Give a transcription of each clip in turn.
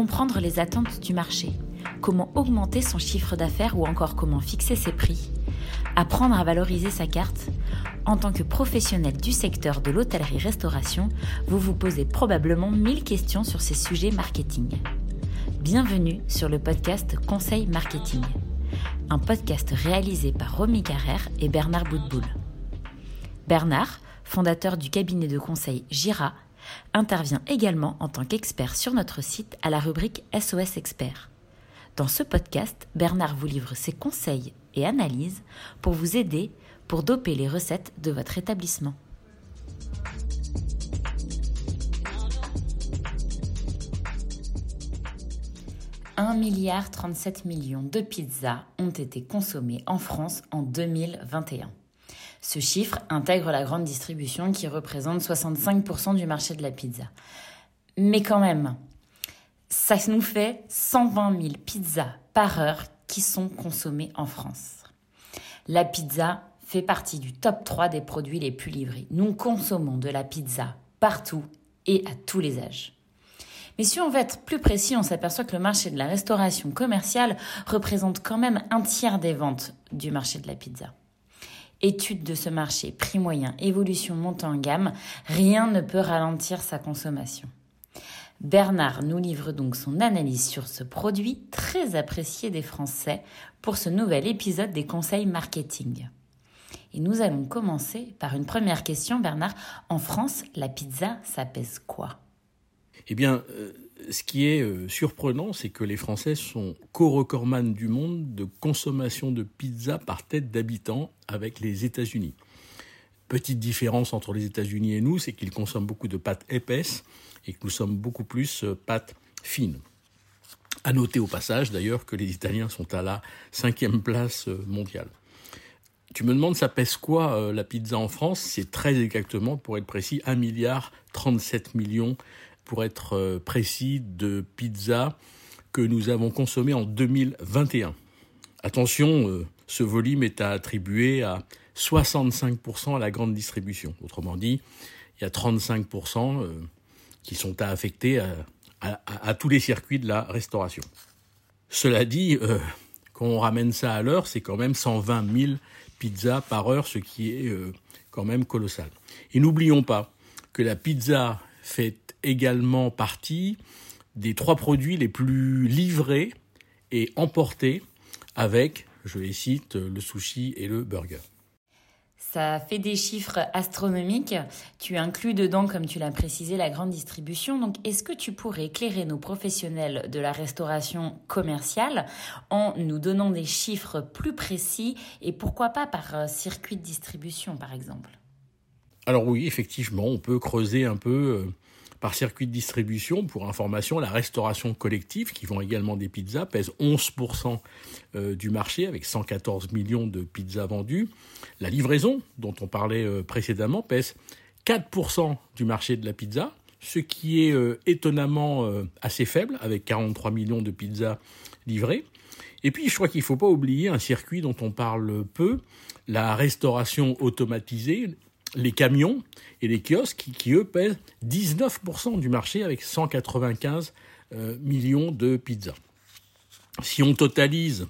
comprendre les attentes du marché, comment augmenter son chiffre d'affaires ou encore comment fixer ses prix, apprendre à valoriser sa carte. En tant que professionnel du secteur de l'hôtellerie-restauration, vous vous posez probablement mille questions sur ces sujets marketing. Bienvenue sur le podcast Conseil Marketing, un podcast réalisé par Romy Carrère et Bernard Boutboul. Bernard, fondateur du cabinet de conseil Gira, intervient également en tant qu'expert sur notre site à la rubrique SOS Expert. Dans ce podcast, Bernard vous livre ses conseils et analyses pour vous aider pour doper les recettes de votre établissement. « 1 milliard 37 millions de pizzas ont été consommées en France en 2021. Ce chiffre intègre la grande distribution qui représente 65% du marché de la pizza. Mais quand même, ça nous fait 120 000 pizzas par heure qui sont consommées en France. La pizza fait partie du top 3 des produits les plus livrés. Nous consommons de la pizza partout et à tous les âges. Mais si on veut être plus précis, on s'aperçoit que le marché de la restauration commerciale représente quand même un tiers des ventes du marché de la pizza. Étude de ce marché, prix moyen, évolution montant en gamme, rien ne peut ralentir sa consommation. Bernard nous livre donc son analyse sur ce produit très apprécié des Français pour ce nouvel épisode des conseils marketing. Et nous allons commencer par une première question, Bernard. En France, la pizza, ça pèse quoi? Eh bien, euh, ce qui est euh, surprenant, c'est que les Français sont co-recordman du monde de consommation de pizza par tête d'habitant avec les États-Unis. Petite différence entre les États-Unis et nous, c'est qu'ils consomment beaucoup de pâtes épaisses et que nous sommes beaucoup plus euh, pâtes fines. À noter au passage d'ailleurs que les Italiens sont à la cinquième place euh, mondiale. Tu me demandes ça pèse quoi la pizza en France? C'est très exactement, pour être précis, 1 milliard 37 millions pour être euh, précis, de pizza que nous avons consommé en 2021. Attention, euh, ce volume est à attribuer à 65% à la grande distribution. Autrement dit, il y a 35% euh, qui sont à affecter à, tous les circuits de la restauration. Cela dit, quand on ramène ça à l'heure, c'est quand même 120 000 pizzas par heure, ce qui est quand même colossal. Et n'oublions pas que la pizza fait également partie des trois produits les plus livrés et emportés avec, je les cite, le sushi et le burger. Ça fait des chiffres astronomiques. Tu inclus dedans, comme tu l'as précisé, la grande distribution. Donc, est-ce que tu pourrais éclairer nos professionnels de la restauration commerciale en nous donnant des chiffres plus précis et pourquoi pas par euh, circuit de distribution, par exemple? Alors oui, effectivement, on peut creuser un peu euh, par circuit de distribution, pour information, la restauration collective, qui vend également des pizzas, pèse 11% euh, du marché avec 114 millions de pizzas vendues. La livraison, dont on parlait euh, précédemment, pèse 4% du marché de la pizza, ce qui est étonnamment assez faible, avec 43 millions de pizzas livrées. Et puis, je crois qu'il ne faut pas oublier un circuit dont on parle peu, la restauration automatisée, les camions et les kiosques qui, eux, pèsent 19% du marché avec 195 euh, millions de pizzas. Si on totalise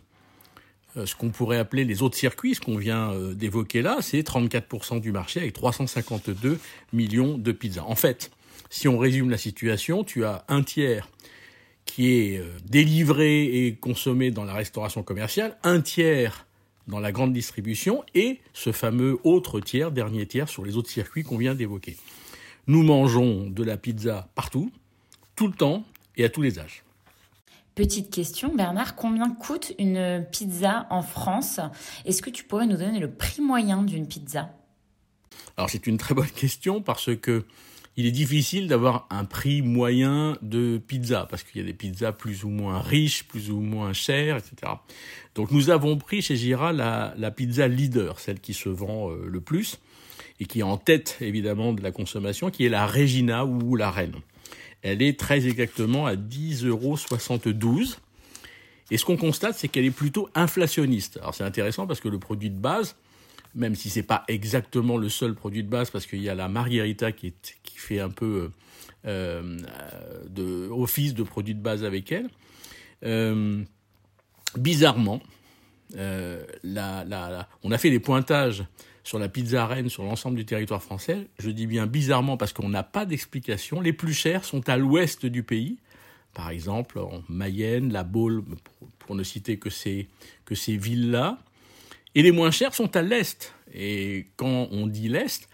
euh, ce qu'on pourrait appeler les autres circuits, ce qu'on vient euh, d'évoquer là, c'est 34% du marché avec 352 millions de pizzas. En fait, si on résume la situation, tu as un tiers qui est délivré et consommé dans la restauration commerciale, un tiers dans la grande distribution et ce fameux autre tiers, dernier tiers sur les autres circuits qu'on vient d'évoquer. Nous mangeons de la pizza partout, tout le temps et à tous les âges. Petite question, Bernard, combien coûte une pizza en France? Est-ce que tu pourrais nous donner le prix moyen d'une pizza? Alors c'est une très bonne question parce que il est difficile d'avoir un prix moyen de pizza, parce qu'il y a des pizzas plus ou moins riches, plus ou moins chères, etc. Donc nous avons pris chez Gira la, pizza leader, celle qui se vend euh, le plus, et qui est en tête évidemment de la consommation, qui est la Regina ou la Reine. Elle est très exactement à 10,72 euros. Et ce qu'on constate, c'est qu'elle est plutôt inflationniste. Alors c'est intéressant parce que le produit de base, même si c'est pas exactement le seul produit de base, parce qu'il y a la margherita qui, fait un peu euh, de office de produit de base avec elle. Euh, bizarrement, euh, on a fait des pointages sur la pizza reine sur l'ensemble du territoire français. Je dis bien bizarrement parce qu'on n'a pas d'explication. Les plus chers sont à l'ouest du pays, par exemple en Mayenne, la Baule, pour, ne citer que ces, que ces villes-là. Et les moins chers sont à l'est. Et quand on dit l'est,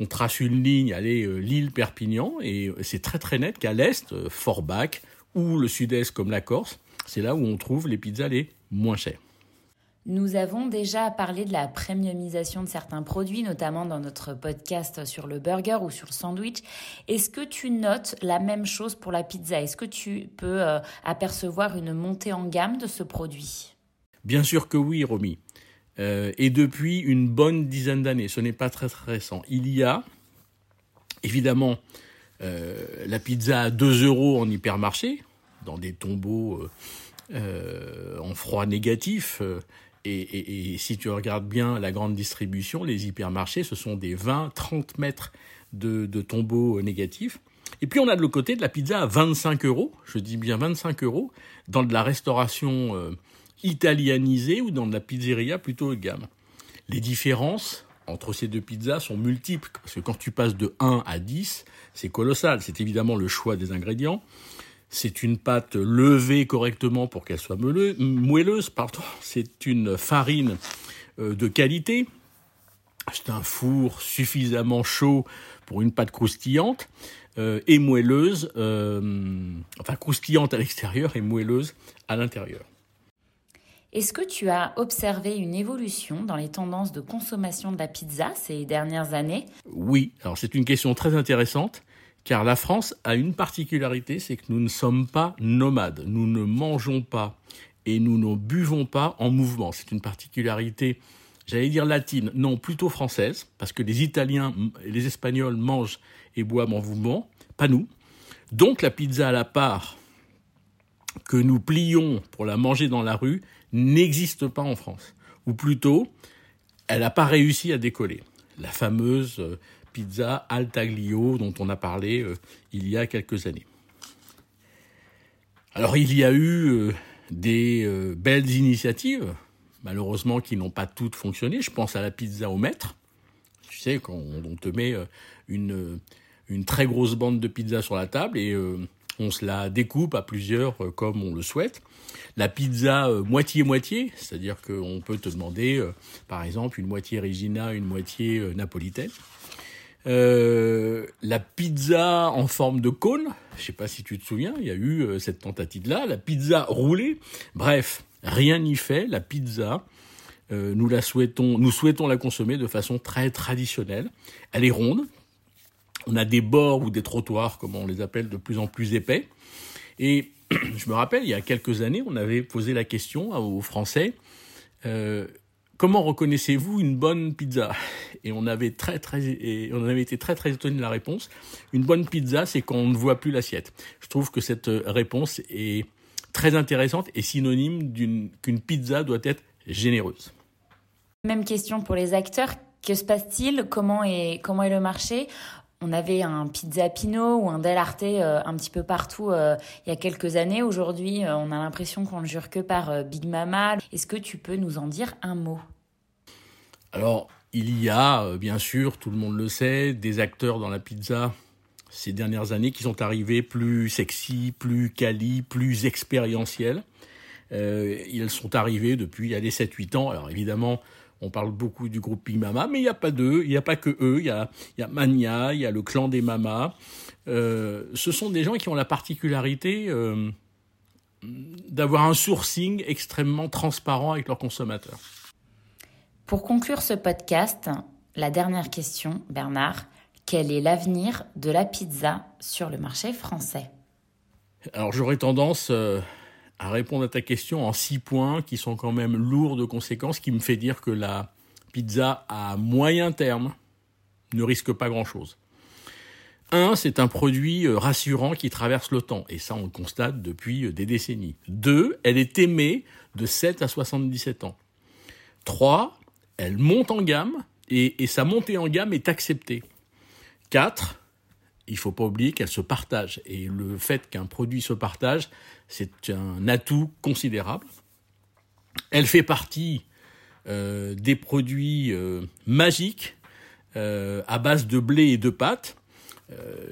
on trace une ligne, allez, euh, Lille-Perpignan, et c'est très très net qu'à l'est, euh, Forbach, ou le sud-est comme la Corse, c'est là où on trouve les pizzas les moins chères. Nous avons déjà parlé de la premiumisation de certains produits, notamment dans notre podcast sur le burger ou sur le sandwich. Est-ce que tu notes la même chose pour la pizza? Est-ce que tu peux euh, apercevoir une montée en gamme de ce produit? Bien sûr que oui, Romy. Euh, et depuis une bonne dizaine d'années, ce n'est pas très, récent. Il y a évidemment euh, la pizza à 2 euros en hypermarché, dans des tombeaux en froid négatif et, si tu regardes bien la grande distribution, les hypermarchés, ce sont des 20-30 mètres de, tombeaux négatifs. Et puis on a de l'autre côté de la pizza à 25 euros, je dis bien 25 euros, dans de la restauration italianisée ou dans de la pizzeria plutôt haut de gamme. Les différences entre ces deux pizzas sont multiples, parce que quand tu passes de 1 à 10, c'est colossal. C'est évidemment le choix des ingrédients, c'est une pâte levée correctement pour qu'elle soit moelleuse. C'est une farine euh, de qualité. C'est un four suffisamment chaud pour une pâte croustillante euh, et moelleuse, euh, enfin croustillante à l'extérieur et moelleuse à l'intérieur. Est-ce que tu as observé une évolution dans les tendances de consommation de la pizza ces dernières années? Oui, alors c'est une question très intéressante car la France a une particularité, c'est que nous ne sommes pas nomades. Nous ne mangeons pas et nous ne buvons pas en mouvement. C'est une particularité, j'allais dire latine, non, plutôt française, parce que les Italiens et les Espagnols mangent et boivent en mouvement, pas nous. Donc la pizza à la part que nous plions pour la manger dans la rue n'existe pas en France. Ou plutôt, elle n'a pas réussi à décoller. La fameuse euh, pizza Altaglio dont on a parlé euh, il y a quelques années. Alors il y a eu euh, des belles initiatives, malheureusement qui n'ont pas toutes fonctionné. Je pense à la pizza au maître. Tu sais, quand on te met une, une très grosse bande de pizza sur la table et on se la découpe à plusieurs comme on le souhaite. La pizza moitié-moitié, c'est-à-dire qu'on peut te demander, par exemple, une moitié Regina, une moitié napolitaine. Euh, la pizza en forme de cône, je sais pas si tu te souviens, il y a eu euh, cette tentative-là, la pizza roulée. Bref, rien n'y fait. La pizza, euh, nous la souhaitons, nous souhaitons la consommer de façon très traditionnelle. Elle est ronde. On a des bords ou des trottoirs, comme on les appelle, de plus en plus épais. Et je me rappelle, il y a quelques années, on avait posé la question aux Français comment reconnaissez-vous une bonne pizza? Et on avait été très très étonné de la réponse. Une bonne pizza, c'est quand on ne voit plus l'assiette. Je trouve que cette réponse est très intéressante et synonyme qu'une pizza doit être généreuse. Même question pour les acteurs. Que se passe-t-il? Comment est le marché? On avait un Pizza Pino ou un Del Arte euh, un petit peu partout euh, il y a quelques années. Aujourd'hui, euh, on a l'impression qu'on ne jure que par Big Mama. Est-ce que tu peux nous en dire un mot? Alors, il y a, bien sûr, tout le monde le sait, des acteurs dans la pizza ces dernières années qui sont arrivés plus sexy, plus quali, plus expérientiels. ils sont arrivés depuis il y a 7-8 ans. Alors évidemment, on parle beaucoup du groupe Big Mama, mais il n'y a pas d'eux, il n'y a pas que eux, il y a, il Mania, il y a le clan des Mamas. Euh, ce sont des gens qui ont la particularité euh, d'avoir un sourcing extrêmement transparent avec leurs consommateurs. Pour conclure ce podcast, la dernière question, Bernard, quel est l'avenir de la pizza sur le marché français? Alors j'aurais tendance euh, à répondre à ta question en six points qui sont quand même lourds de conséquences, qui me fait dire que la pizza à moyen terme ne risque pas grand-chose. Un, c'est un produit euh, rassurant qui traverse le temps, et ça on le constate depuis euh, des décennies. Deux, elle est aimée de 7 à 77 ans. Trois, elle monte en gamme et, sa montée en gamme est acceptée. 4. Il faut pas oublier qu'elle se partage et le fait qu'un produit se partage, c'est un atout considérable. Elle fait partie euh, des produits euh, magiques euh, à base de blé et de pâtes.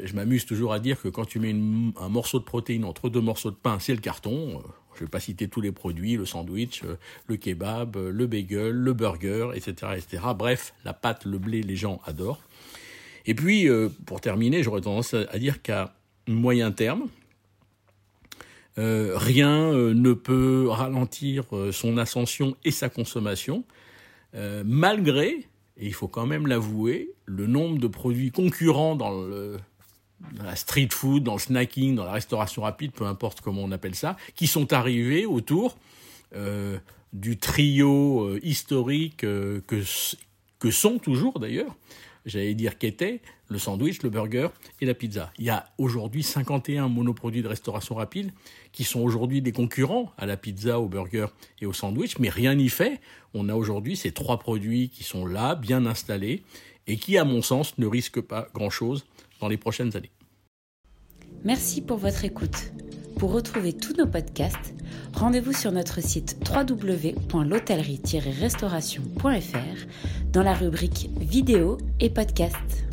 je m'amuse toujours à dire que quand tu mets un morceau de protéine entre deux morceaux de pain, c'est le carton. Je ne vais pas citer tous les produits, le sandwich, le kebab, le bagel, le burger, etc., etc. Bref, la pâte, le blé, les gens adorent. Et puis, pour terminer, j'aurais tendance à dire qu'à moyen terme, euh, rien euh, ne peut ralentir euh, son ascension et sa consommation, malgré, et il faut quand même l'avouer, le nombre de produits concurrents dans, le, la street food, dans le snacking, dans la restauration rapide, peu importe comment on appelle ça, qui sont arrivés autour du trio historique que, que sont toujours d'ailleurs j'allais dire qu'étaient le sandwich, le burger et la pizza. Il y a aujourd'hui 51 monoproduits de restauration rapide qui sont aujourd'hui des concurrents à la pizza, au burger et au sandwich, mais rien n'y fait. On a aujourd'hui ces trois produits qui sont là, bien installés, et qui, à mon sens, ne risquent pas grand-chose dans les prochaines années. Merci pour votre écoute. Pour retrouver tous nos podcasts, rendez-vous sur notre site www.l'hôtellerie-restauration.fr dans la rubrique vidéo et podcasts.